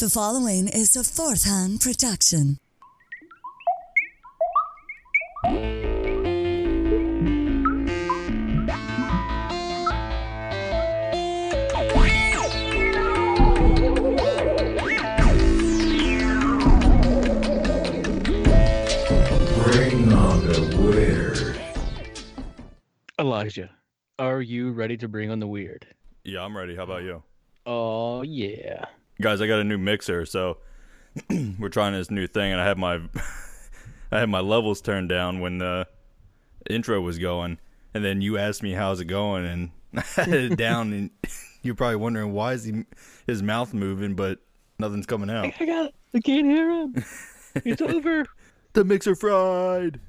The following is a fourth hand production. Bring on the weird. Elijah, are you ready to bring on the weird? Yeah, I'm ready. How about you? Oh yeah. Guys, I got a new mixer, so we're trying this new thing and I had my I had my levels turned down when the intro was going and then you asked me how's it going and I had it down and you're probably wondering why is he his mouth moving but nothing's coming out. I got it. I can't hear him. It's over. The mixer fried.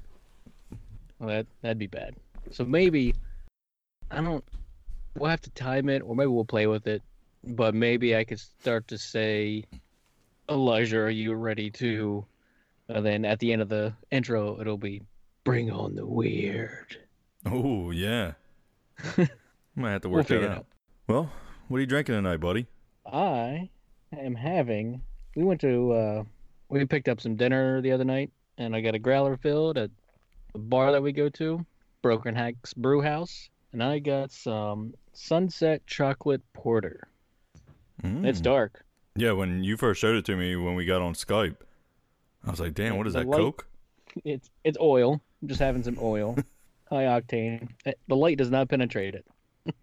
Well, that that'd be bad. So maybe I don't. We'll have to time it, or maybe we'll play with it. But maybe I could start to say, Elijah, are you ready to? And then at the end of the intro, it'll be, bring on the weird. Oh, yeah. Might have to We'll work that out. out. Well, what are you drinking tonight, buddy? I am having. We went to. uh We picked up some dinner the other night, and I got a growler filled at the bar that we go to, Broken Hacks Brew House, and I got some Sunset Chocolate Porter. It's Mm. dark. Yeah, when you first showed it to me when we got on Skype, I was like, "Damn, what is The that? light- Coke?" It's it's oil. I'm just having some oil, high octane. Eh, The light does not penetrate it.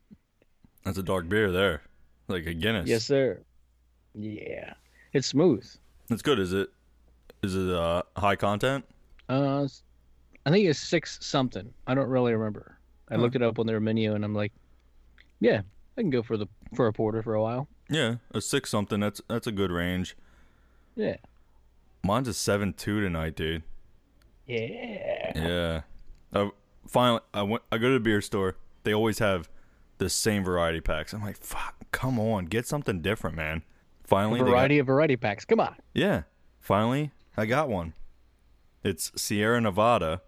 That's a dark beer there, like a Guinness. Yes, sir. Yeah, it's smooth. it's good. Is it? Is it uh, high content? Uh, I think it's six something. I don't really remember. I Huh. looked it up on their menu, and I'm like, yeah, I can go for the for a porter for a while. Yeah, a six something. That's that's a good range. Yeah, Mine's a seven two tonight, dude. yeah. Yeah. I, finally, I went. I go to the beer store. They always have the same variety packs. I'm like, fuck, come on, get something different, man. Finally, A they got- variety of variety packs. Come on. yeah, finally, I got one. It's Sierra Nevada,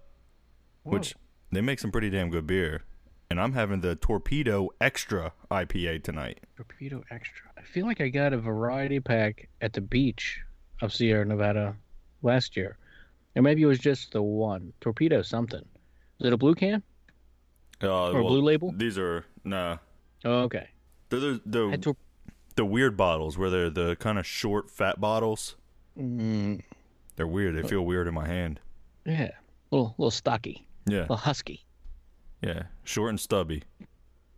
which they make some pretty damn good beer. And I'm having the Torpedo Extra IPA tonight. Torpedo Extra. I feel like I got a variety pack at the beach of Sierra Nevada last year, or maybe it was just the one torpedo something. Is it a blue can Uh, or a blue label? These are nah. Oh, okay. They're the the, tor- the weird bottles where they're the kind of short, fat bottles. mm, They're weird. They feel weird in my hand. yeah, little little stocky, Yeah, little husky. yeah, short and stubby.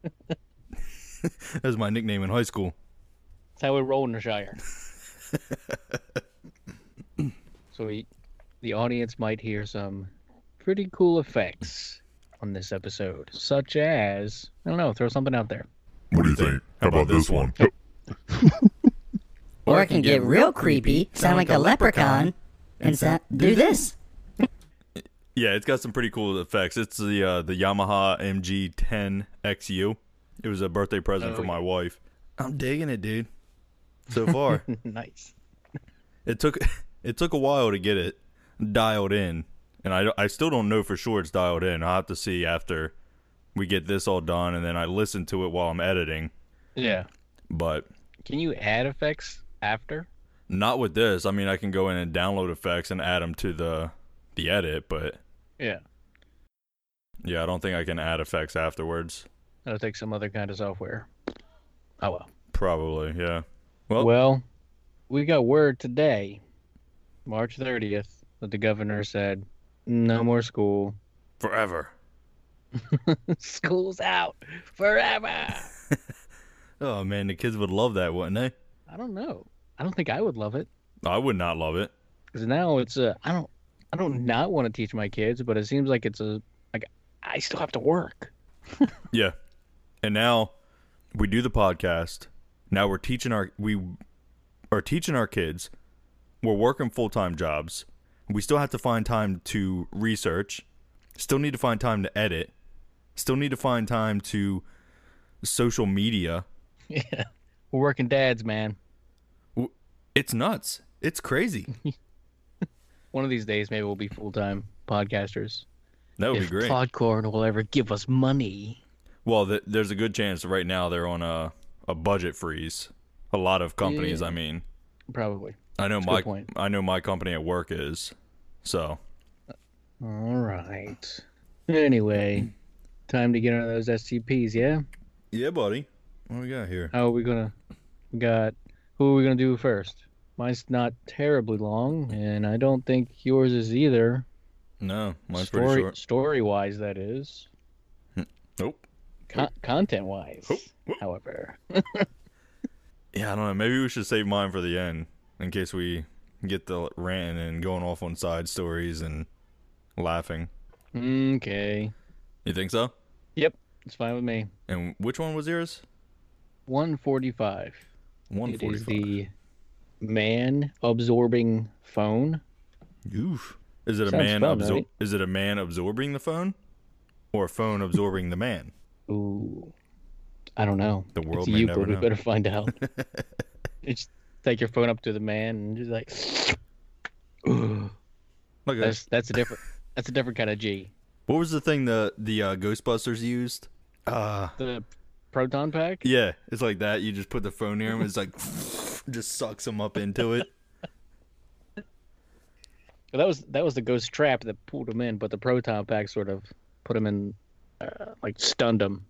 that was my nickname in high school. That's how we roll in the Shire. so we, the audience might hear some pretty cool effects on this episode, such as I don't know, throw something out there. What do you think? How about this one? Or it can get real creepy, sound like a leprechaun, and sa- do this. Yeah, it's got some pretty cool effects. It's the uh, the Yamaha MG10 XU. It was a birthday present Oh, for my wife. I'm digging it, dude. So far, nice. it took it took a while to get it dialed in, and I I still don't know for sure it's dialed in. I'll have to see after we get this all done, and then I listen to it while I'm editing. Yeah. But Can you add effects after? not with this. I mean, I can go in and download effects and add them to the the edit, but Yeah. yeah, I don't think I can add effects afterwards. That'll take some other kind of software. Oh well. Probably, yeah. Well, Well, we got word today, March 30th, that the governor said no more school. forever. School's out forever. Oh man, the kids would love that, wouldn't they? I don't know. I don't think I would love it I would not love it. because now it's a. I don't. I don't not want to teach my kids, but it seems like it's a like I still have to work. Yeah. And now we do the podcast. Now we're teaching our we are teaching our kids. We're working full-time jobs. We still have to find time to research. Still need to find time to edit. Still need to find time to social media. Yeah, we're working dads, man. It's nuts. It's crazy. One of these days, maybe we'll be full time podcasters. That would if be great. Podcorn will ever give us money. Well, th- there's a good chance right now they're on a, a budget freeze. A lot of companies, Yeah. I mean. Probably. I know That's my. I know my company at work is. So All right. Anyway, time to get on those SCPs, yeah? yeah, buddy. What we got here? How are we gonna? We got. Who are we gonna do first? Mine's not terribly long, and I don't think yours is either. No, mine's pretty story short. story wise, that is. Con- content wise, however. Yeah, I don't know. Maybe we should save mine for the end in case we get the ranting and going off on side stories and laughing. Okay. You think so? Yep, it's fine with me. And which one was yours? 145. 145. It is the man absorbing phone. Oof. Is it a man fun, absor- right? Is it a man absorbing the phone, or a phone absorbing the man? Ooh. I don't know. The world it's may Euclid. never We know. better find out. you just take your phone up to the man and just like. Ooh. Okay. That's that's a different that's a different kind of G. What was the thing the the uh, Ghostbusters used? Uh The proton pack. yeah, it's like that. You just put the phone near him. It's like just sucks him up into it. Well, that was that was the ghost trap that pulled him in, but the proton pack sort of put him in, uh, like stunned him.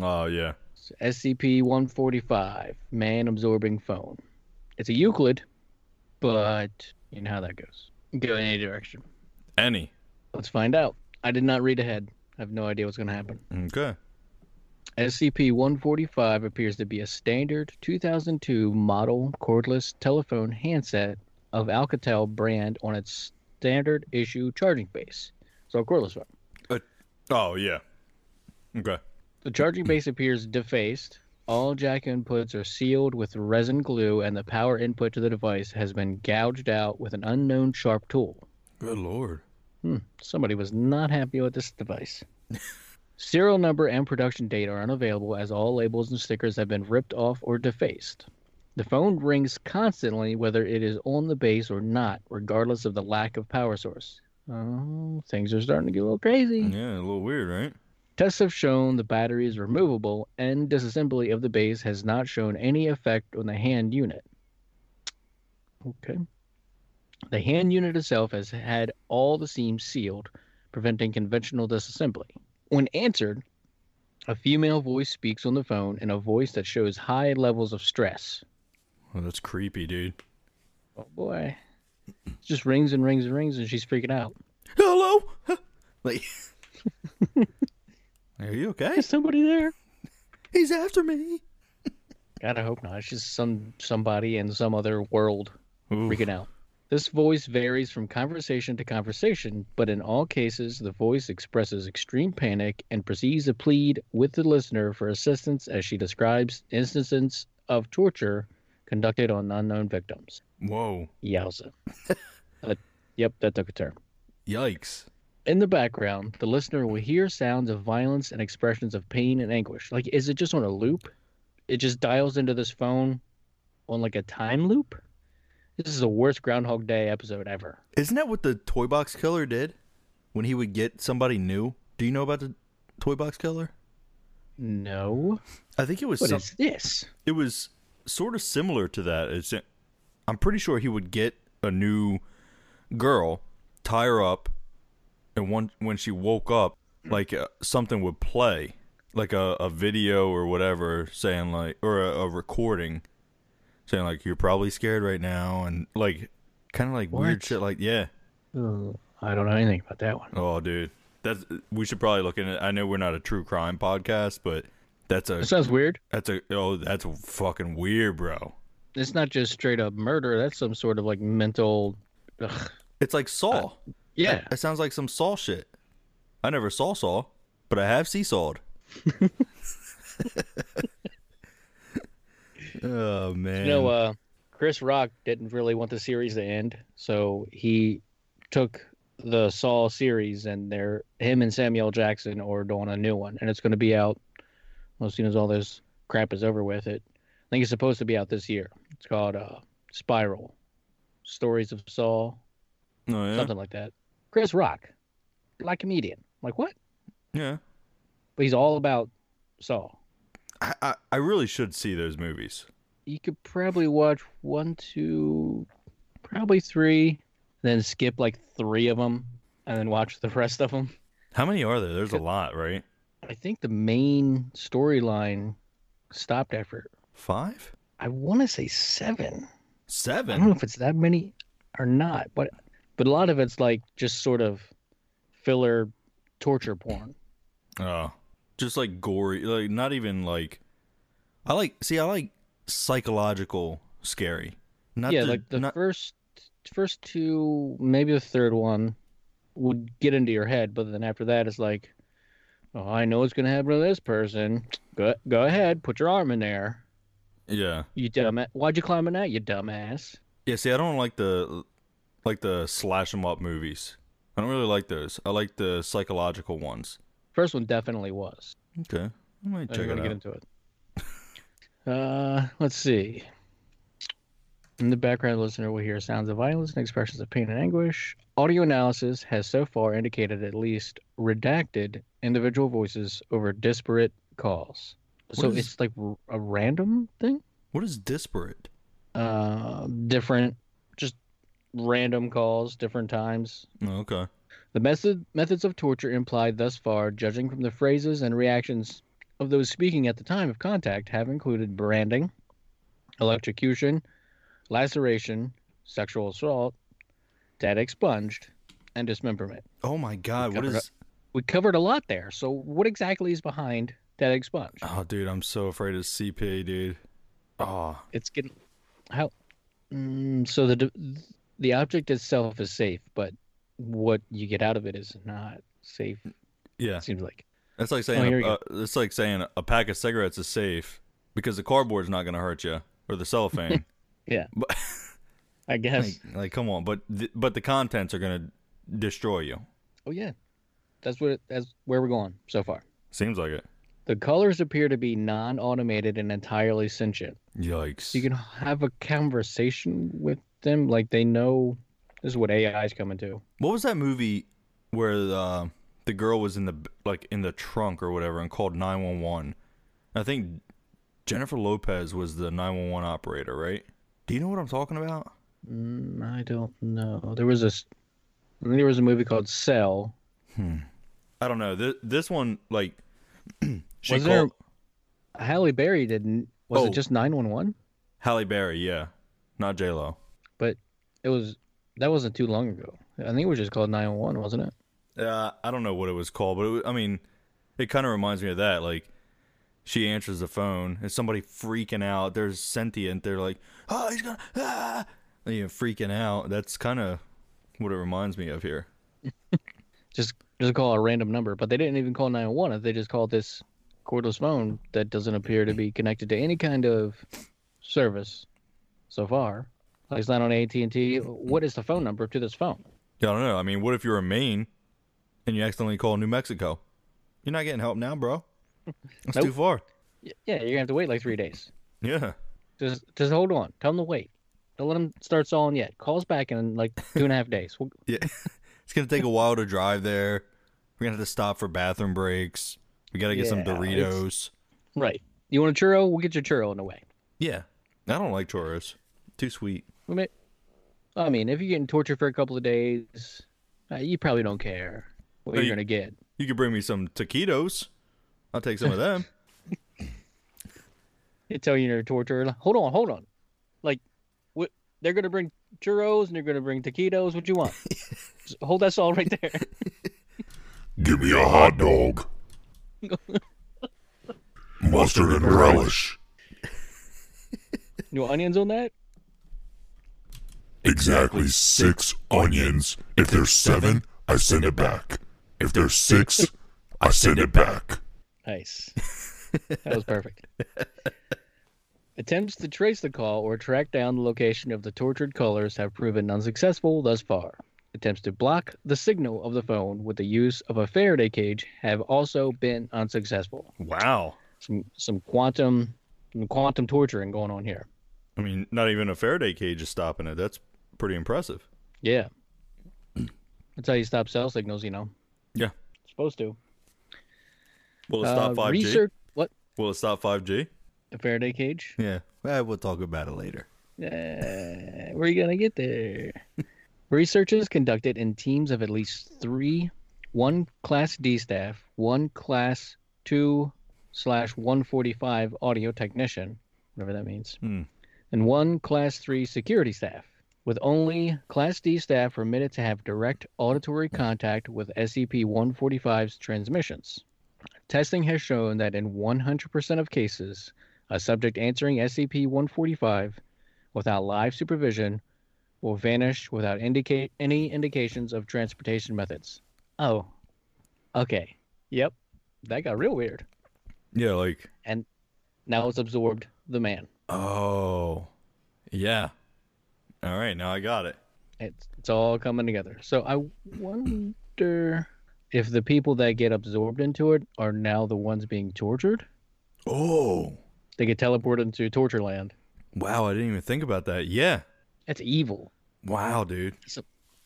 Oh yeah. SCP-145, man absorbing phone. It's a Euclid, but you know how that goes. Go in any direction. Any. Let's find out. I did not read ahead. I have no idea what's going to happen. Okay. SCP-145 appears to be a standard 2002 model cordless telephone handset of Alcatel brand on its standard issue charging base. So a cordless phone. Oh yeah. Okay. The charging base appears defaced. All jack inputs are sealed with resin glue, and the power input to the device has been gouged out with an unknown sharp tool. Good lord. Hmm. Somebody was not happy with this device. Serial number and production date are unavailable as all labels and stickers have been ripped off or defaced. The phone rings constantly whether it is on the base or not, regardless of the lack of power source. Oh, things are starting to get a little crazy. Yeah, a little weird, right? Tests have shown the battery is removable, and disassembly of the base has not shown any effect on the hand unit. Okay. The hand unit itself has had all the seams sealed, preventing conventional disassembly. When answered, a female voice speaks on the phone in a voice that shows high levels of stress. Well, that's creepy, dude. Oh boy. It just rings and rings and rings, and she's freaking out. Hello. like, are you okay? Is somebody there? He's after me. God, I hope not. It's just some somebody in some other world Oof. freaking out. This voice varies from conversation to conversation, but in all cases, the voice expresses extreme panic and proceeds to plead with the listener for assistance as she describes instances of torture conducted on unknown victims. Whoa. Yowza. Uh, yep, that took a turn. Yikes. In the background, the listener will hear sounds of violence and expressions of pain and anguish. Like, is it just on a loop? It just dials into this phone on like a time loop? This is the worst Groundhog Day episode ever. Isn't that what the toy box killer did when he would get somebody new? Do you know about the toy box killer? No. I think it was What some, is this? it was sort of similar to that. It's I'm pretty sure he would get a new girl, tie her up, and one when she woke up, like uh, something would play, like a, a video or whatever, saying like or a, a recording, saying like you're probably scared right now, and like kind of like weird shit. Like yeah, I don't know anything about that one. oh dude, that's we should probably look into. it. I know we're not a true crime podcast, but that's a That sounds weird. that's a oh that's fucking weird, bro. It's not just straight up murder. That's some sort of like mental. Ugh. It's like Saw. Yeah. It sounds like some Saw shit. I never saw Saw, but I have seesawed. oh man. You know, uh, Chris Rock didn't really want the series to end, so he took the Saw series and they're him and Samuel Jackson are doing a new one, and it's going to be out well, as soon as all this crap is over with. It, I think it's supposed to be out this year. It's called uh, Spiral, Stories of Saw, oh, yeah. something like that. Chris Rock, black comedian, like what? Yeah. But he's all about Saw. I, I I really should see those movies. you could probably watch one, two, probably three, then skip like three of them, and then watch the rest of them. How many are there? There's a lot, right? I think the main storyline stopped after Five? I want to say seven. Seven. I don't know if it's that many or not, but but a lot of it's like just sort of filler torture porn. Oh. Just like gory, like not even like. I like, see, I like psychological scary. Not yeah, the- like the not- first first two, maybe the third one would get into your head, but then after that it's like, oh, I know what's gonna happen to this person. Go go ahead, put your arm in there. Yeah. You dumb. Why'd you climb in that? You dumbass. Yeah, see, I don't like the like the slash 'em up movies. I don't really like those. I like the psychological ones. First one definitely was. Okay, I might I'm check gonna it get out. into it. Uh, let's see. In the background, the listener will hear sounds of violence and expressions of pain and anguish. Audio analysis has so far indicated at least redacted individual voices over disparate calls. so What is- it's like a random thing. What is disparate? Uh, different, random calls, different times. Oh, okay. The method methods of torture implied thus far, judging from the phrases and reactions of those speaking at the time of contact, have included branding, electrocution, laceration, sexual assault, data expunged, and dismemberment. Oh my god, what is? We covered a lot there. So what exactly is behind data expunged? Oh, dude, I'm so afraid of CP, dude. Oh, It's getting how. Mm, so the the object itself is safe, but what you get out of it is not safe. yeah. It seems like. That's like Oh, saying we a, uh, it's like saying a pack of cigarettes is safe because the cardboard's not going to hurt you or the cellophane. Yeah. But- I guess. like, like, come on, but th- but the contents are going to destroy you. Oh yeah, that's what. It, that's where we're going so far. Seems like it. The colors appear to be non-automated and entirely sentient. Yikes. You can have a conversation with them, like they know this is what AI is coming to. What was that movie where uh, the girl was in the like in the trunk or whatever and called 911? I think Jennifer Lopez was the 911 operator, right? Do you know what I'm talking about? Mm, I don't know. There was a, s- I think there was a movie called Cell. I don't know. This this one like she Was called Halle Berry didn't. Was Oh. it just nine one one? Halle Berry, yeah, not J Lo. It was that wasn't too long ago. I think it was just called nine one one, wasn't it? Uh, I don't know what it was called, but it was, I mean, it kind of reminds me of that. Like, she answers the phone, and somebody freaking out. They're sentient. They're like, "Oh, he's gonna," ah! And you're freaking out. That's kind of what it reminds me of here. just just call a random number, but they didn't even call 911. They just called this cordless phone that doesn't appear to be connected to any kind of service so far. It's not on AT&T. What is the phone number to this phone? Yeah, I don't know. I mean, what if you're in Maine and you accidentally call New Mexico? You're not getting help now, bro. That's too far. Yeah, you're gonna have to wait like three days. Yeah. Just just hold on. Tell them to wait. Don't let them start sawing yet. Call us back in like two and a half days. We'll, Yeah. it's gonna take a while to drive there. We're gonna have to stop for bathroom breaks. We gotta get some Yeah, it's- Doritos. right. You want a churro? We'll get your churro in the way. Yeah. I don't like churros. Too sweet. We may, I mean, if you're getting tortured for a couple of days, uh, you probably don't care what Hey, you're gonna get. You could bring me some taquitos. I'll take some of them. They tell you you're tortured. Hold on, hold on. Like, what? They're gonna bring churros and they're gonna bring taquitos. What you want? Hold that all right there. Give me a hot dog. Mustard and relish. You want onions on that? Exactly six onions. If there's seven, I send it back. If there's six, I send it back. Nice. That was perfect. Attempts to trace the call or track down the location of the tortured callers have proven unsuccessful thus far. Attempts to block the signal of the phone with the use of a Faraday cage have also been unsuccessful. wow. Some some quantum some quantum torturing going on here. I mean, not even a Faraday cage is stopping it. That's pretty impressive. Yeah. That's how you stop cell signals, you know. Yeah. Supposed to. Will it Uh, stop 5G? research what? Will it stop 5G? The Faraday cage? Yeah. Eh, we'll talk about it later. Uh, where are you gonna get there? Research is conducted in teams of at least three, one Class D staff, one Class Two slash one forty five audio technician, whatever that means, Hmm. and one Class Three security staff. With only Class D staff permitted to have direct auditory contact with SCP 145's transmissions. Testing has shown that in 100% of cases, a subject answering SCP 145 without live supervision will vanish without indicate any indications of transportation methods. Oh, okay. Yep, that got real weird. Yeah, like And Now it's absorbed the man. oh, yeah. All right, now I got it. It's it's all coming together. So I wonder if the people that get absorbed into it are now the ones being tortured. Oh, They get teleported into torture land. wow! I didn't even think about that. Yeah. That's evil. Wow, dude.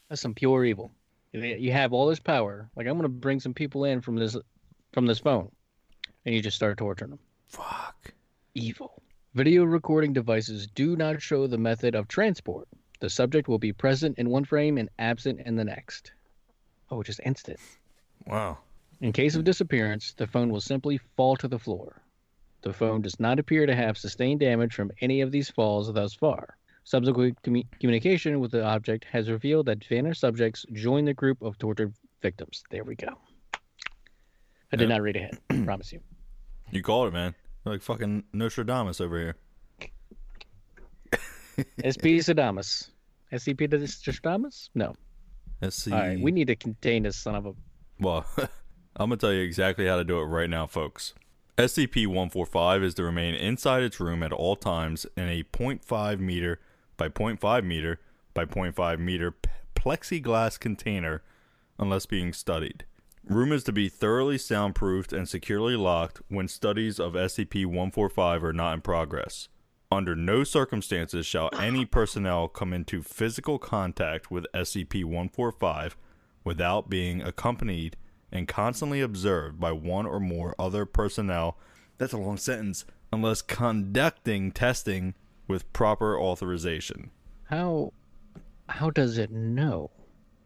That's some pure evil. You have all this power. Like I'm gonna bring some people in from this from this phone, and you just start torturing them. Fuck. Evil. Video recording devices do not show the method of transport. The subject will be present in one frame and absent in the next. Oh, just instant. Wow. In case of disappearance, the phone will simply fall to the floor. The phone does not appear to have sustained damage from any of these falls thus far. Subsequent commu- communication with the object has revealed that vanished subjects joined the group of tortured victims. There we go. I did Yeah. not read ahead. promise you. You called it, man. Like fucking Nostradamus over here. SP Sadamus. SCP Nostradamus? No. Let's. All right, we need to contain this son of a. Well, I'm going to tell you exactly how to do it right now, folks. SCP 145 is to remain inside its room at all times in a 0.5 meter by 0.5 meter by 0.5 meter plexiglass container unless being studied. Room is to be thoroughly soundproofed and securely locked when studies of SCP 145 are not in progress. Under no circumstances shall any personnel come into physical contact with SCP 145 without being accompanied and constantly observed by one or more other personnel. That's a long sentence. Unless conducting testing with proper authorization. How, how does it know?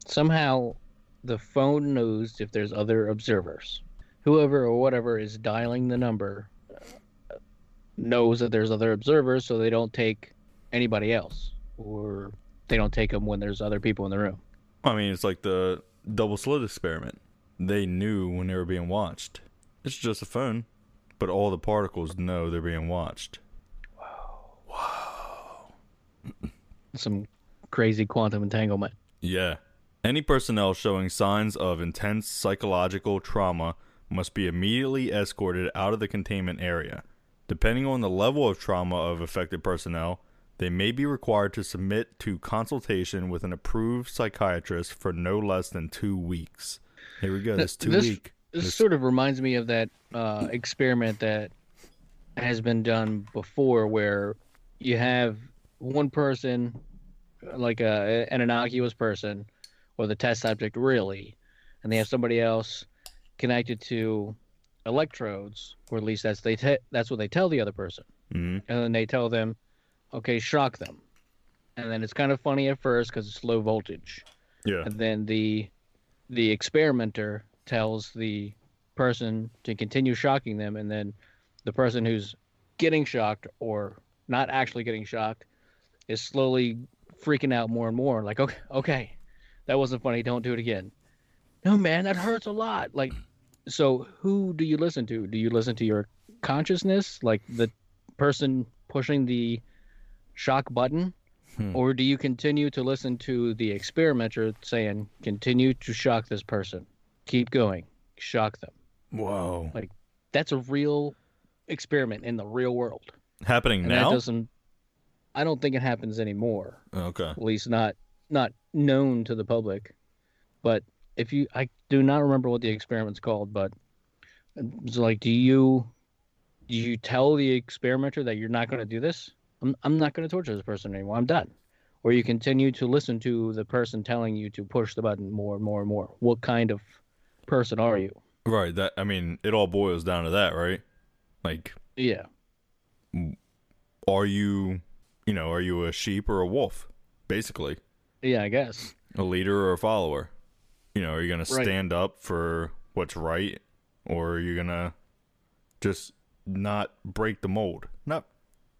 Somehow, the phone knows if there's other observers. Whoever or whatever is dialing the number uh, knows that there's other observers, so they don't take anybody else, or they don't take them when there's other people in the room. I mean, it's like the double slit experiment. They knew when they were being watched. It's just a phone, but all the particles know they're being watched. Some crazy quantum entanglement. Yeah. Any personnel showing signs of intense psychological trauma must be immediately escorted out of the containment area. Depending on the level of trauma of affected personnel, they may be required to submit to consultation with an approved psychiatrist for no less than two weeks. Here we go. This two This- week. This, This- sort of reminds me of that uh, experiment that has been done before, where you have one person, like a, an innocuous person, or the test subject really, and they have somebody else connected to electrodes, or at least that's they te- that's what they tell the other person, Mhm. and then they tell them, okay, shock them, and then it's kind of funny at first because it's low voltage Yeah. and then the the experimenter tells the person to continue shocking them and then the person who's getting shocked or not actually getting shocked is slowly freaking out more and more like okay okay that wasn't funny. Don't do it again. No man that hurts a lot. Like so who do you listen to? Do you listen to your consciousness like the person pushing the shock button? Hmm. or do you continue to listen to the experimenter saying continue to shock this person. Keep going. Shock them. Whoa. Like, that's a real experiment in the real world. Happening and now? that doesn't i don't think it happens anymore. Okay. at least not not known to the public but if you i do not remember what the experiment's called but it's like do you do you tell the experimenter that you're not going to do this i'm, I'm not going to torture this person anymore i'm done or you continue to listen to the person telling you to push the button more and more and more what kind of person are you Right. That I mean, it all boils down to that, right? Like yeah are you, you know, are you a sheep or a wolf? Basically, Yeah, I guess. a leader or a follower. You know, are you going to Right. stand up for what's right or are you going to just not break the mold? Not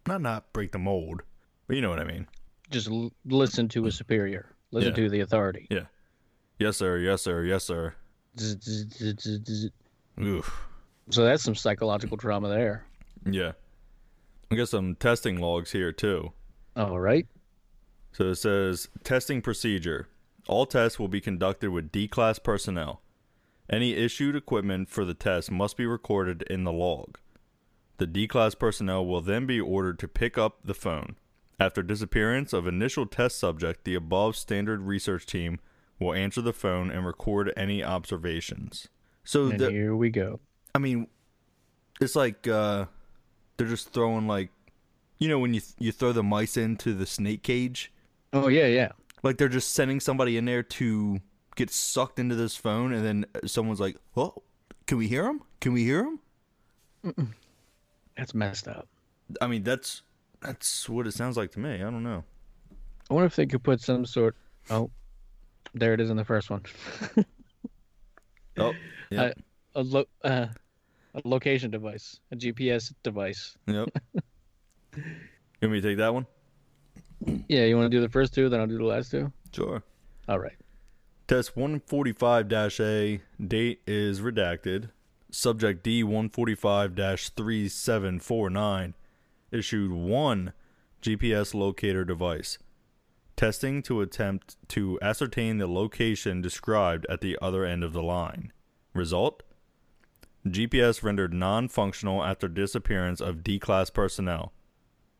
not not break the mold. But you know what I mean. Just l- listen to a superior. Listen Yeah. to the authority. Yeah. Yes sir, yes sir, yes sir. Oof. So that's some psychological trauma there. Yeah. I got some testing logs here too. All right. So it says testing procedure. All tests will be conducted with D class personnel. Any issued equipment for the test must be recorded in the log. The D class personnel will then be ordered to pick up the phone. After disappearance of initial test subject, the above standard research team will answer the phone and record any observations. So the, here we go. I mean, it's like uh, they're just throwing like, you know, when you you throw the mice into the snake cage, Oh yeah, yeah. like they're just sending somebody in there to get sucked into this phone, and then someone's like, "Oh, can we hear him? Can we hear him?" That's messed up. I mean, that's that's what it sounds like to me. I don't know. I wonder if they could put some sort. Oh, there it is in the first one. Oh, yeah, Uh, a lo- uh, a location device, a GPS device. yep. you want me to take that one? Yeah, you want to do the first two, then I'll do the last two. Sure. All right. Test 145-A date is redacted. Subject D145-3749 issued one GPS locator device. Testing to attempt to ascertain the location described at the other end of the line. Result? GPS rendered non-functional after disappearance of D-class personnel.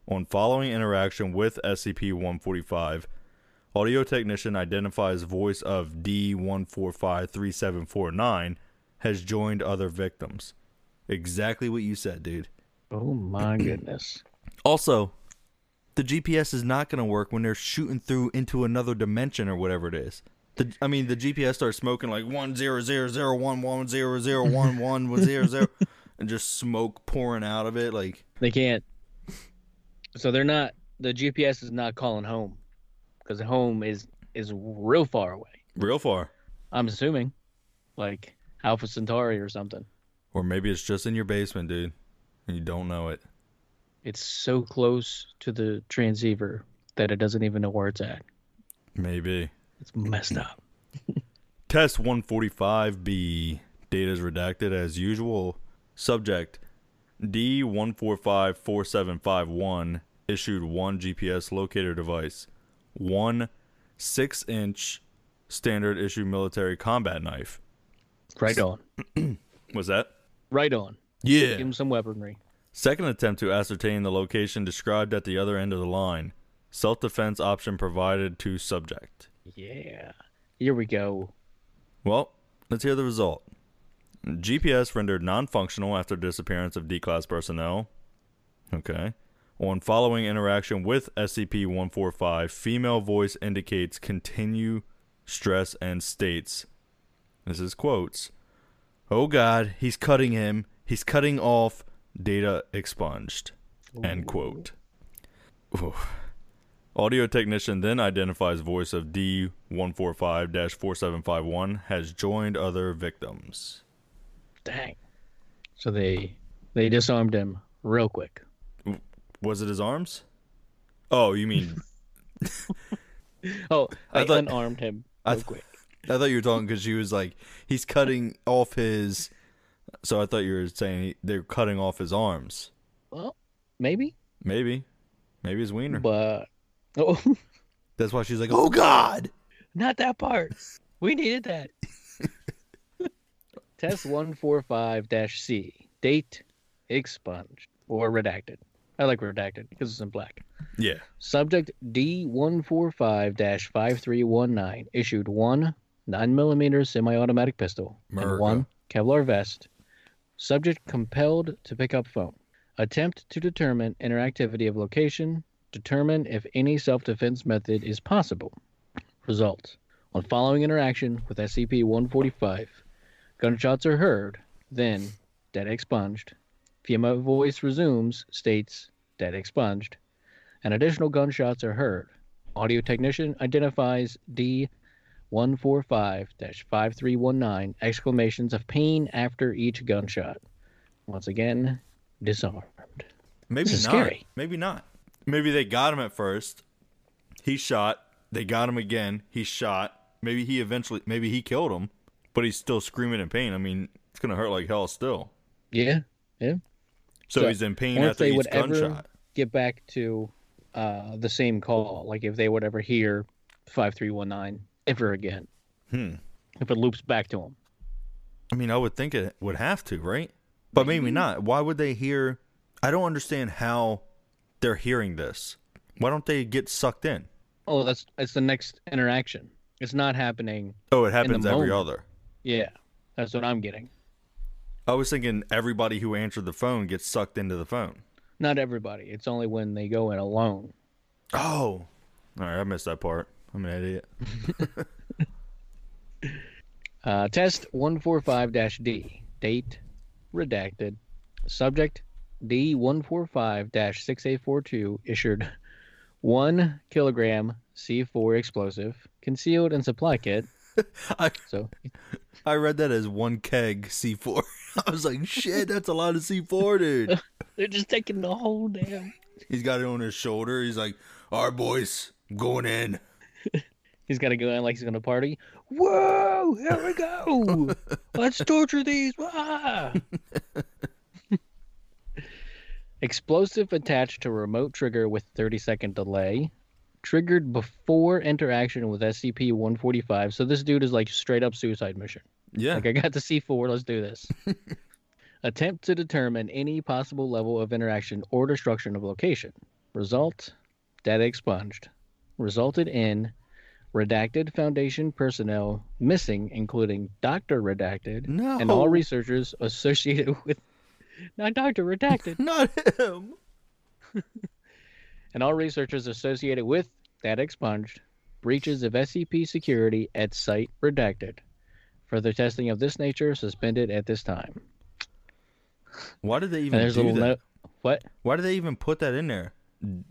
On following interaction with SCP-145, Audio technician identifies voice of D1453749 has joined other victims. Exactly what you said, dude. Oh my goodness. Also, the GPS is not going to work when they're shooting through into another dimension or whatever it is. The, I mean, the GPS starts smoking like one zero zero zero one one zero zero one one one zero zero, and just smoke pouring out of it. Like, They can't. So they're not. The GPS is not calling home, because home is is real far away. real far. I'm assuming, like Alpha Centauri or something. Or maybe it's just in your basement, dude, and you don't know it. It's so close to the transceiver that it doesn't even know where it's at. Maybe. It's messed up. Test 145B. Data is redacted as usual. Subject D1454751 issued one GPS locator device, one 6 inch standard issue military combat knife. Right on. Was that? Right on. Yeah. Give him some weaponry. Second attempt to ascertain the location described at the other end of the line. Self defense option provided to subject. Yeah. Here we go. Well, let's hear the result. GPS rendered non functional after disappearance of D class personnel. Okay. On following interaction with SCP 145, female voice indicates continue stress and states. This is quotes. Oh God, he's cutting him. He's cutting off. Data expunged. End quote. Audio technician then identifies voice of D145 4751 has joined other victims. Dang. So they they disarmed him real quick. Was it his arms? Oh, you mean Oh, I I, thought- unarmed him I th- quick. I thought you were talking because she was like, he's cutting off his. So I thought you were saying they're cutting off his arms. Well, maybe, Maybe, maybe his wiener. but oh, That's why she's like, oh, oh God. not that part. We needed that. Test one four five C. Date expunged or redacted. I like redacted because it's in black. Yeah. Subject D145-5319 issued one 9mm semi-automatic pistol America. and one Kevlar vest. Subject compelled to pick up phone. Attempt to determine interactivity of location. Determine if any self-defense method is possible. Results. On following interaction with SCP-145, gunshots are heard, then data expunged. Female voice resumes, states data expunged. and additional gunshots are heard. Audio technician identifies D145-5319 exclamations of pain after each gunshot. Once again, disarmed. Maybe not. scary. Maybe not. Maybe they got him at first. He shot. They got him again. He shot. Maybe he eventually. Maybe he killed him, but he's still screaming in pain. I mean, it's gonna hurt like hell still. Yeah, yeah. So, So, he's in pain if after they each would ever gunshot. get back to uh, the same call, like if they would ever hear 5319 ever again. Hmm. If it loops back to him. I mean, I would think it would have to, right? But maybe not. Why would they hear? I don't understand how they're hearing this. Why don't they get sucked in? Oh, that's it's the next interaction. It's not happening. Oh, it happens every moment. other. Yeah, that's what I'm getting. I was thinking everybody who answered the phone gets sucked into the phone. Not everybody. It's only when they go in alone. Oh. All right, I missed that part. I'm an idiot. Uh, test 145-D. Date redacted. Subject D145-6842 issued 1 kilogram C4 explosive concealed in supply kit. I So I read that as one keg C4. I was like, shit, that's a lot of C4, dude. they're just taking the whole damn. He's got it on his shoulder. He's like, all right, boys, I'm going in. He's got to go in like he's going to party. Whoa! Here we go. Let's torture these. Ah! Explosive attached to remote trigger with 30 second delay. Triggered before interaction with SCP 145. So this dude is like straight up suicide mission. Yeah. Like I got the C4, let's do this. Attempt to determine any possible level of interaction or destruction of location. Result: data expunged. Resulted in redacted Foundation personnel missing, including Doctor Redacted and all researchers associated with. Not Doctor Redacted. Not him. and all researchers associated with data expunged, breaches of SCP security at site redacted. Further testing of this nature suspended at this time. Why did they even there's a do little that? note. What? Why did they even put that in there?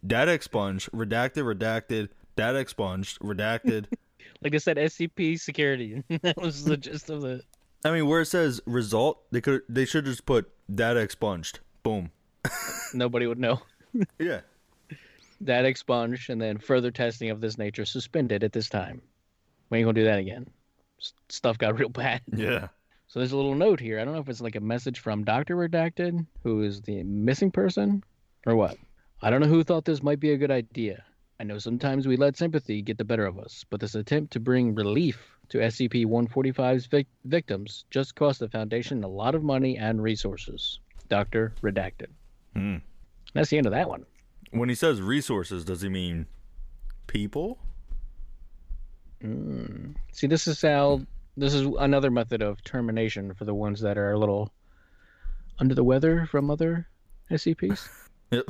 Data expunged, redacted, redacted, data expunged, redacted. Like I said, SCP security. that was the gist of the. I mean, where it says result, they could they should just put data expunged. Boom. Nobody would know. Yeah. Data expunged, and then further testing of this nature suspended at this time. We ain't gonna do that again. S- stuff got real bad. Yeah. So there's a little note here. I don't know if it's like a message from Doctor Redacted, who is the missing person, or what. I don't know who thought this might be a good idea. I know sometimes we let sympathy get the better of us, but this attempt to bring relief to SCP-145's vic- victims just cost the Foundation a lot of money and resources. Doctor Redacted. Hmm. That's the end of that one. When he says resources, does he mean people? See, this is how this is another method of termination for the ones that are a little under the weather from other SCPs. Yep.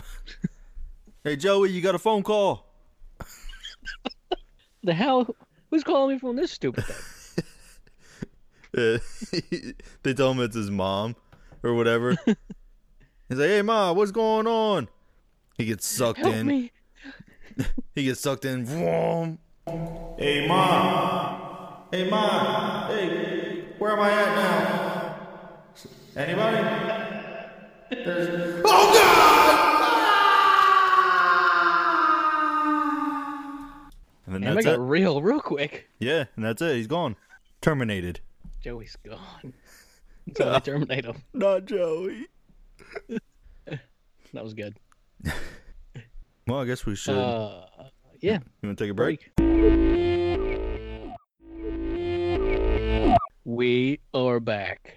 hey Joey, you got a phone call. the hell? Who's calling me from this stupid thing? They tell him it's his mom or whatever. He's like, "Hey, mom, what's going on?" He gets sucked Help in. me! He gets sucked in. Vroom. Hey, mom. Hey, mom. Hey, where am I at now? Anybody? There's... Oh God! And then Damn, I that's got it. real, real quick. Yeah, and that's it. He's gone. Terminated. Joey's gone. Until they terminate him. Not Joey. That was good. Well, I guess we should. Uh, yeah. you want to take a break? We are back.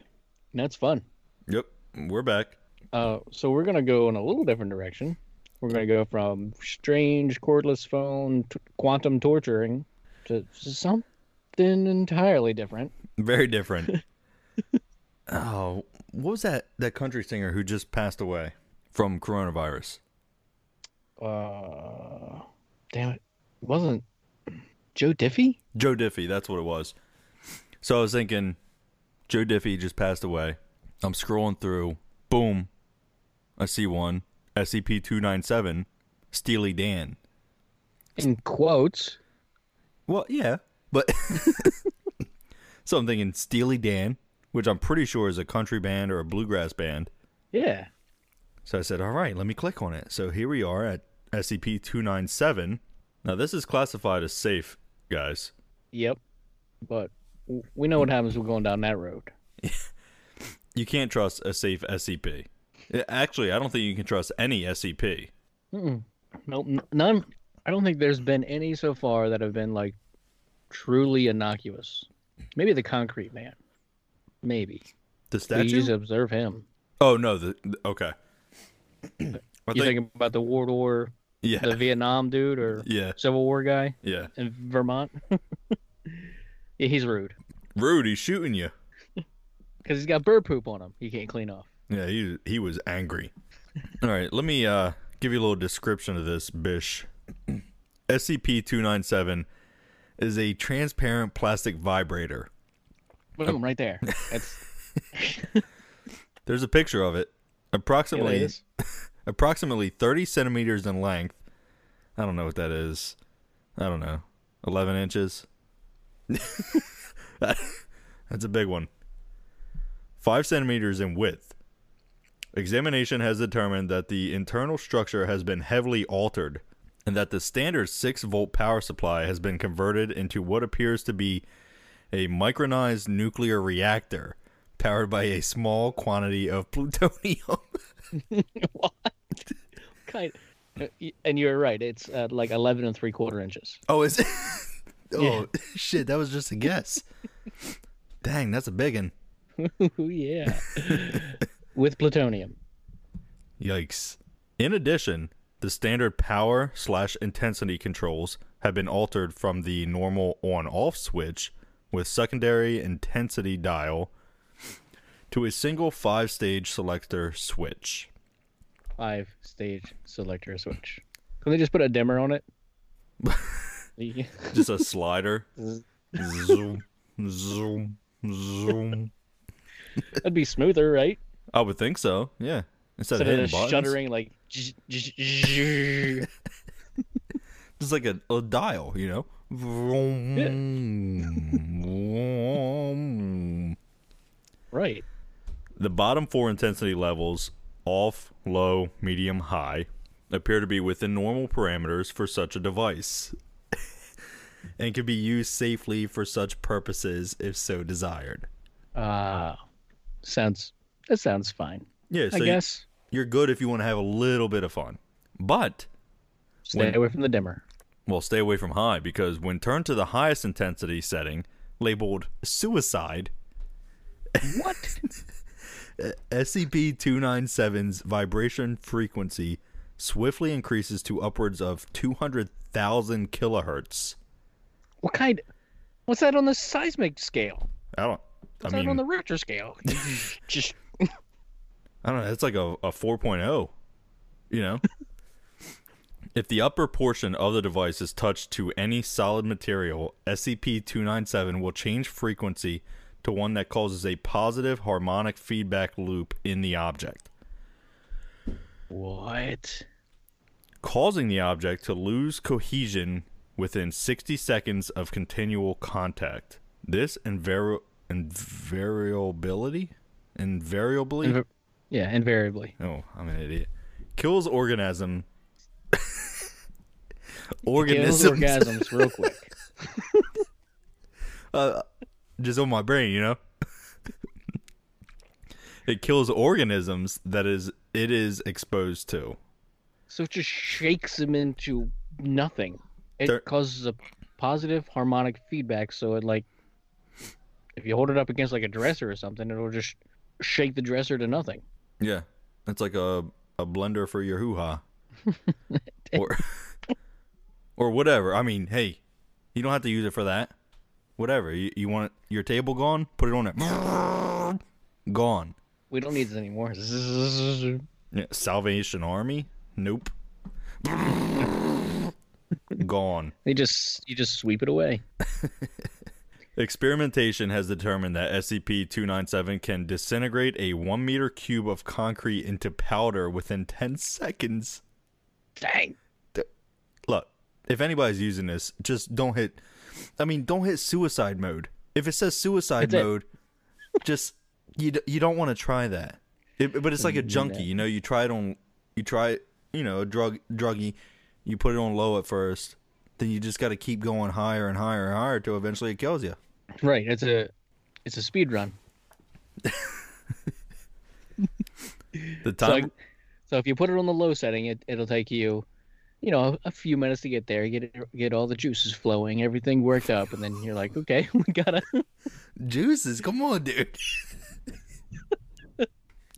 That's fun. Yep, we're back. Uh, so we're gonna go in a little different direction. We're gonna go from strange cordless phone t- quantum torturing to something entirely different. Very different. oh, what was that that country singer who just passed away from coronavirus? Uh, damn it, it wasn't Joe Diffie? Joe Diffie, that's what it was. So I was thinking, Joe Diffie just passed away. I'm scrolling through, boom, I see one SCP two nine seven. Steely Dan. In quotes. Well, yeah, but so I'm thinking Steely Dan, which I'm pretty sure is a country band or a bluegrass band. Yeah. So I said, all right, let me click on it. So here we are at SCP 297. Now, this is classified as safe, guys. Yep. But we know what happens when going down that road. You can't trust a safe SCP. Actually, I don't think you can trust any SCP. Nope. None. I don't think there's been any so far that have been like truly innocuous. Maybe the concrete man. Maybe. The We statue? used to observe him. Oh, no. The, the- okay. You think, thinking about the World War, yeah. the Vietnam dude, or Yeah. Civil War guy Yeah. in Vermont? yeah, he's rude Rude, he's shooting you. because he's got bird poop on him. He can't clean off. Yeah, he he was angry. All right, let me uh give you a little description of this bish. SCP-297 is a transparent plastic vibrator. Boom, right there. That's There's a picture of it. Approximately it is. Approximately 30 centimeters in length. I don't know what that is. I don't know. 11 inches. That's a big one. 5 centimeters in width. Examination has determined that the internal structure has been heavily altered and that the standard 6 volt power supply has been converted into what appears to be a micronized nuclear reactor powered by a small quantity of plutonium. what? kind. uh, And you're right. It's uh, like 11 and three quarter inches. Oh, is it? oh, Yeah. shit. That was just a guess. Dang, that's a big one. Yeah. With plutonium. Yikes. In addition, the standard power slash intensity controls have been altered from the normal on off switch with secondary intensity dial to a single five stage selector switch. Five stage selector switch. Can they just put a dimmer on it? Just a slider. zoom, zoom, zoom. That'd be smoother, right? I would think so. Yeah. Instead, Instead of of hitting buttons, shuddering like. just like a, a dial, you know. Vroom. right. The bottom four intensity levels, off, low, medium, high, appear to be within normal parameters for such a device and can be used safely for such purposes if so desired. Ah, sounds. That sounds fine. Yeah, so I guess. you're good if you want to have a little bit of fun. But, Stay when- away from the dimmer. well, stay away from high because when turned to the highest intensity setting, labeled suicide, What? SCP 297's vibration frequency swiftly increases to upwards of 200,000 kilohertz. what kind? What's that on the seismic scale? I don't. What's I mean, that on the Richter scale? Just I don't know. It's like a, a 4.0. You know? if the upper portion of the device is touched to any solid material, SCP 297 will change frequency to one that causes a positive harmonic feedback loop in the object, what? causing the object to lose cohesion within 60 seconds of continual contact. This invari- invariability? Invariably? Inv- yeah, invariably. Oh, I'm an idiot. Kills organism. Kills orgasms real quick. uh, just on my brain, you know. it kills organisms that is it is exposed to. So it just shakes them into nothing. It There- causes a positive harmonic feedback. So it like, if you hold it up against like a dresser or something, it'll just shake the dresser to nothing. Yeah, it's like a a blender for your hoo ha, or or whatever. I mean, hey, you don't have to use it for that. Whatever you, you want your table gone, put it on it. Gone. We don't need this anymore. Yeah, Salvation Army? Nope. Gone. You just you just sweep it away. Experimentation has determined that SCP 297 can disintegrate a 1 meter cube of concrete into powder within 10 seconds. Dang. look, if anybody's using this, just don't hit. I mean, don't hit suicide mode. If it says suicide That's mode, just you you don't want to try that. It, but it's like a junkie, you know. You try it on, you try it, you know, a drug druggy, You put it on low at first, then you just got to keep going higher and higher and higher till eventually it kills you. Right. It's a it's a speed run. The So, time, like, so if you put it on the low setting, it it'll take you, you know, a few minutes to get there, get it, get all the juices flowing, everything worked up, and then you're like, okay, we gotta juices. Come on, dude.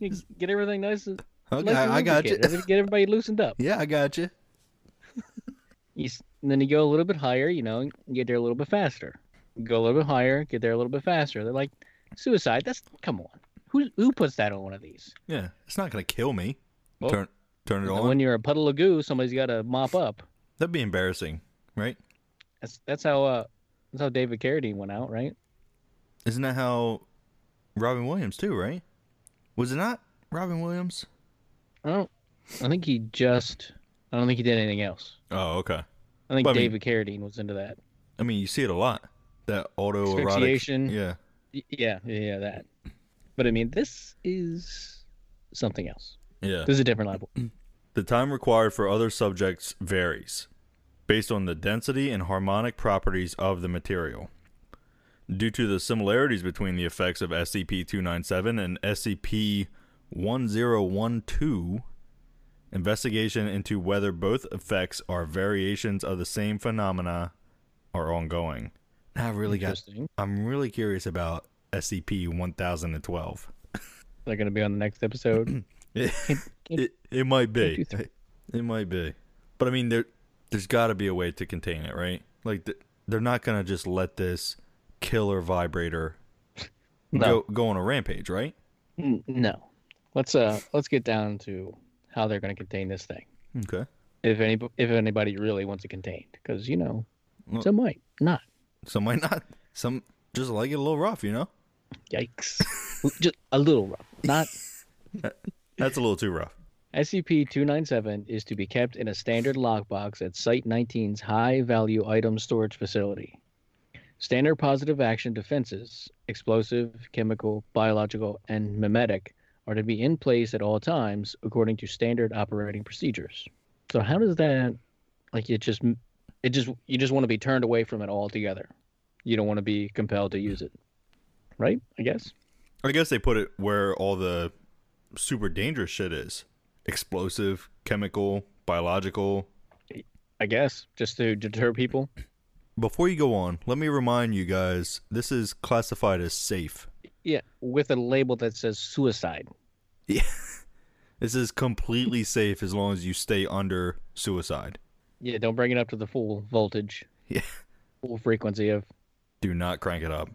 get everything nice. and- Okay, I got you. Get everybody loosened up. Yeah, I got you. You, and then you go a little bit higher, you know, and get there a little bit faster. Go a little bit higher, get there a little bit faster. They're like, suicide. That's come on. Who who puts that on one of these? Yeah, it's not gonna kill me. Well, turn turn it on. When you're a puddle of goo, somebody's got to mop up. That'd be embarrassing, right? That's that's how uh that's how David Carradine went out, right? Isn't that how Robin Williams too, right? Was it not Robin Williams? I don't. I think he just. I don't think he did anything else. Oh, okay. I think Well, I mean- David Carradine was into that. I mean, you see it a lot. That. Yeah. Y- Yeah, yeah, yeah, that. But I mean, this is something else. Yeah. This is a different level. The time required for other subjects varies based on the density and harmonic properties of the material. Due to the similarities between the effects of SCP 297 and SCP 1012, investigation into whether both effects are variations of the same phenomena are ongoing. I really got I'm really curious about SCP 1012. They're going to be on the next episode. It, Can't- it, it might be. It might be. But I mean, there there's got to be a way to contain it, right? Like th- they're not gonna just let this killer vibrator No, go go on a rampage, right? No. Let's uh let's get down to how they're going to contain this thing. Okay. If any if anybody really wants it contained, because you know, Well- some might not. Some might not. Some just like it a little rough, you know. Yikes! Just a little rough. Not That's a little too rough. SCP-297 is to be kept in a standard lockbox at Site 19's high-value item storage facility. Standard positive action defenses, explosive, chemical, biological, and memetic, are to be in place at all times according to standard operating procedures. So how does that like it just it just you just want to be turned away from it altogether. You don't want to be compelled to use it. Right? I guess. I guess they put it where all the super dangerous shit is: explosive, chemical, biological. I guess just to deter people. Before you go on, let me remind you guys: this is classified as safe. Yeah, with a label that says suicide. Yeah. This is completely safe as long as you stay under suicide. Yeah, don't bring it up to the full voltage, Yeah. full frequency of Do not crank it up.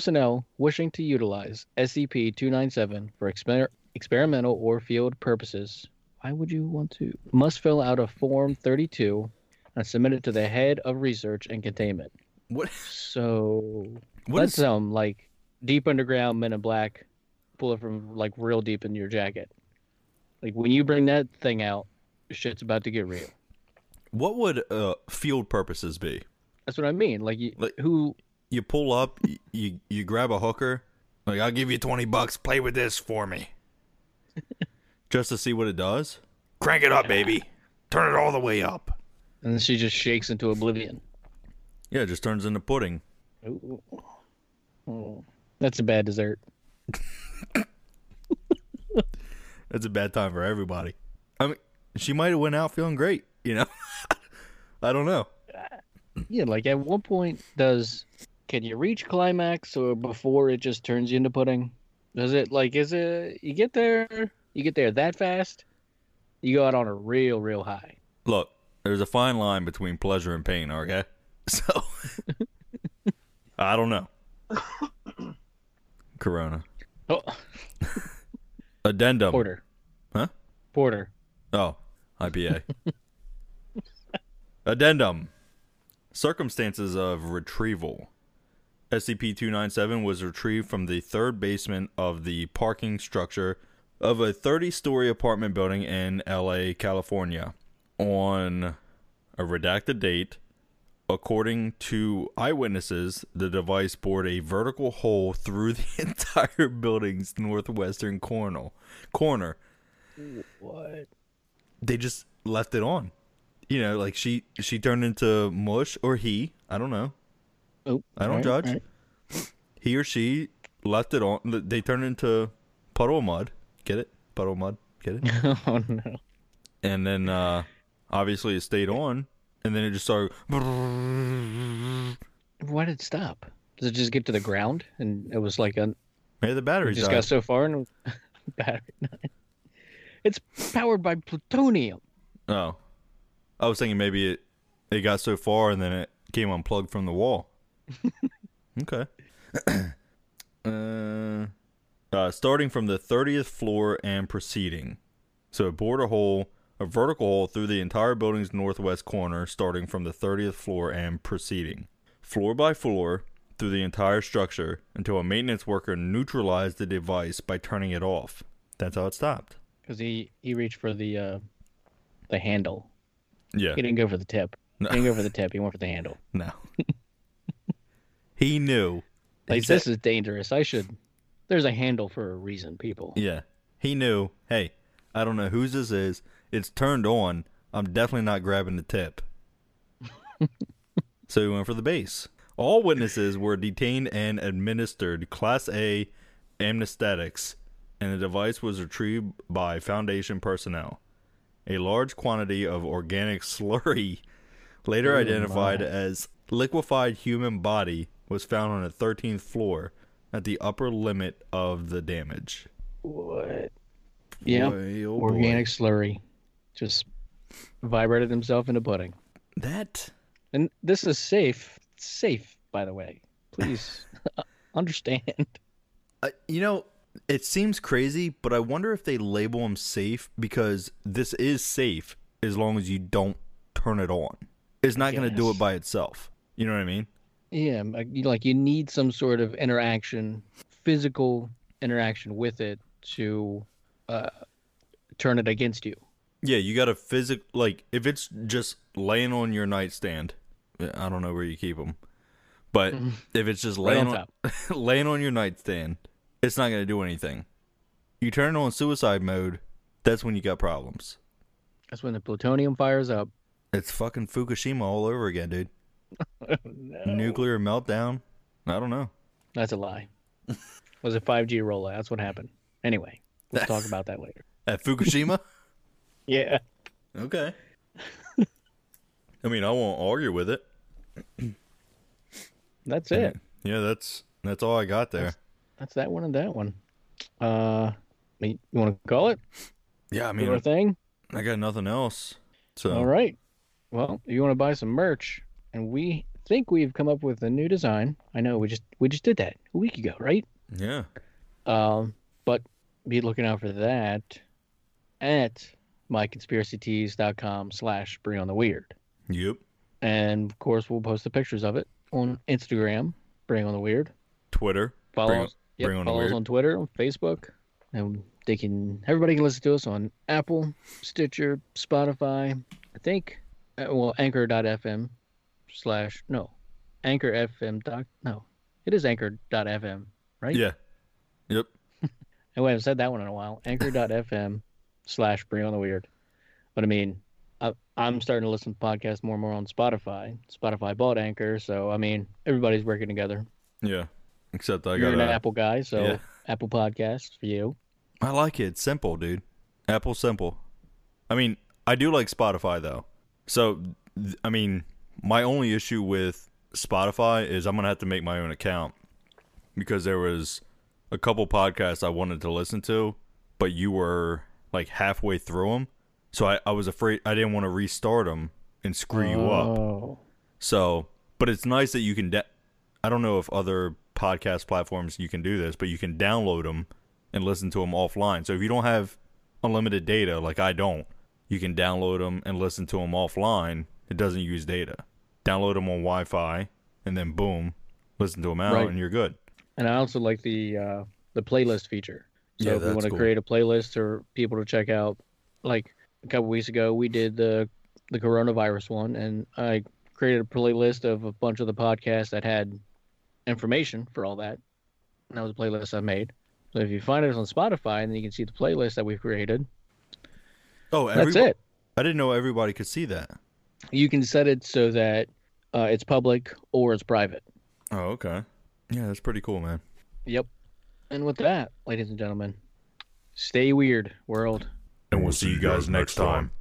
Personnel wishing to utilize SCP-297 for exper- experimental or field purposes. Why would you want to? Must fill out a Form 32 and submit it to the head of research and containment. What? So What that's is? um like deep underground Men in Black, pull it from like real deep in your jacket. Like when you bring that thing out, shit's about to get real. What would uh, field purposes be? That's what I mean. Like, you, Like- who? You pull up, you you grab a hooker, like I'll give you twenty bucks. Play with this for me, just to see what it does. Crank it up, baby. Turn it all the way up. And then she just shakes into oblivion. Yeah, it just turns into pudding. Ooh. Oh, that's a bad dessert. That's a bad time for everybody. I mean, she might have went out feeling great. You know, I don't know. Yeah, like at what point does can you reach climax or before it just turns you into pudding? Does it like is it you get there you get there that fast? You go out on a real real high. Look, there's a fine line between pleasure and pain. Okay, so I don't know. Corona. Oh, Addendum. porter. Huh? Porter. Oh, IPA. Addendum. Circumstances of retrieval. SCP 297 was retrieved from the third basement of the parking structure of a 30 story apartment building in LA, California on a redacted date. According to eyewitnesses, the device bored a vertical hole through the entire building's northwestern corner. Corner. What? They just left it on. You know, like she she turned into mush or he, I don't know. Oh, I don't alright, judge. alright. He or she left it on. They turned into puddle mud. Get it? Puddle mud. Get it? oh no. and then uh obviously it stayed on and then it just started Why did it stop? Does it just get to the ground and it was like a Hey, the battery just died. got so far and battery died. It's powered by plutonium. oh i was thinking maybe it it got so far and then it came unplugged from the wall okay uh, uh starting from the 30th floor and proceeding so it bored a hole a vertical hole through the entire building's northwest corner starting from the 30th floor and proceeding floor by floor through the entire structure until a maintenance worker neutralized the device by turning it off that's how it stopped Because he, he reached for the uh the handle. yeah He didn't go for the tip. No. He didn't go for the tip, he went for the handle. No. he knew. Like He said- this is dangerous. I should there's a handle for a reason, people. Yeah. He knew, hey, I don't know whose this is. It's turned on. I'm definitely not grabbing the tip. so he went for the base. All witnesses were detained and administered Class A amnestics, and the device was retrieved by Foundation personnel. A large quantity of organic slurry, later oh identified as liquefied human body, was found on the 13th floor at the upper limit of the damage. What? Yeah. Boy, oh boy. Organic slurry. Just vibrated himself into pudding. That And this is safe. Safe, by the way. Please understand. uh, you know, it seems crazy, but I wonder if they label them safe because this is safe as long as you don't turn it on. It's not going to do it by itself. You know what I mean? Yeah, like you, need some sort of interaction, physical interaction with it to uh, turn it against you. Yeah, you got to physic like if it's just laying on your nightstand. I don't know where you keep them, but if it's just Right laying on on, laying on your nightstand, it's not going to do anything. You turn it on suicide mode, that's when you got problems. That's when the plutonium fires up. It's fucking Fukushima all over again, dude. Nuclear meltdown. I don't know. That's a lie. it was a 5G rollout. That's what happened. Anyway, we'll talk about that later. At Fukushima? Yeah. okay. I mean, I won't argue with it. That's it. Yeah, that's that's all I got there. That's that one and that one. Uh, you want to call it? Yeah, I mean, thing? I got nothing else. So All right. Well, if you want to buy some merch, and we think we've come up with a new design. I know we just we just did that a week ago, right? yeah, Um, but be looking out for that at myconspiracytees.com slash bring on the weird. yep. And of course, we'll post the pictures of it on Instagram, bring on the weird. Twitter. Follow Bring us, yep, Bring on follow us on Twitter, on Facebook, and they can everybody can listen to us on Apple, Stitcher, Spotify. I think, uh, well, Anchor.fm slash no, Anchor FM dot no, it is Anchor.fm, right? Yeah. Yep. Oh, I haven't said that one in a while. Anchor.fm slash bring on the weird. But I mean, I, I'm starting to listen to podcasts more and more on Spotify. Spotify bought Anchor, so I mean, everybody's working together. Yeah. Except I You're got an a, Apple guy, so yeah. Apple Podcasts for you. I like it. It's simple, dude. Apple simple. I mean, I do like Spotify though. So, I mean, my only issue with Spotify is I'm gonna have to make my own account because there was a couple podcasts I wanted to listen to, but you were like halfway through them, so I, I was afraid I didn't want to restart them and screw you up. Oh, So, but it's nice that you can. Da- I don't know if other podcast platforms you can do this, but you can download them and listen to them offline. So if you don't have unlimited data, like I don't, you can download them and listen to them offline. It doesn't use data. Download them on Wi-Fi, and then boom, listen to them out, Right. and you're good. and I also like the uh, the playlist feature. So Yeah, if we that's want to cool. create a playlist for people to check out, like a couple weeks ago, we did the the coronavirus one, and I created a playlist of a bunch of the podcasts that had information for all that. And that was a playlist I made. So if you find it on Spotify, and then you can see the playlist that we've created. Oh, That's it. I didn't know everybody could see that. You can set it so that uh, it's public or it's private. Oh, okay. Yeah, that's pretty cool, man. Yep. And with that, ladies and gentlemen, stay weird, world. And we'll see you guys next time.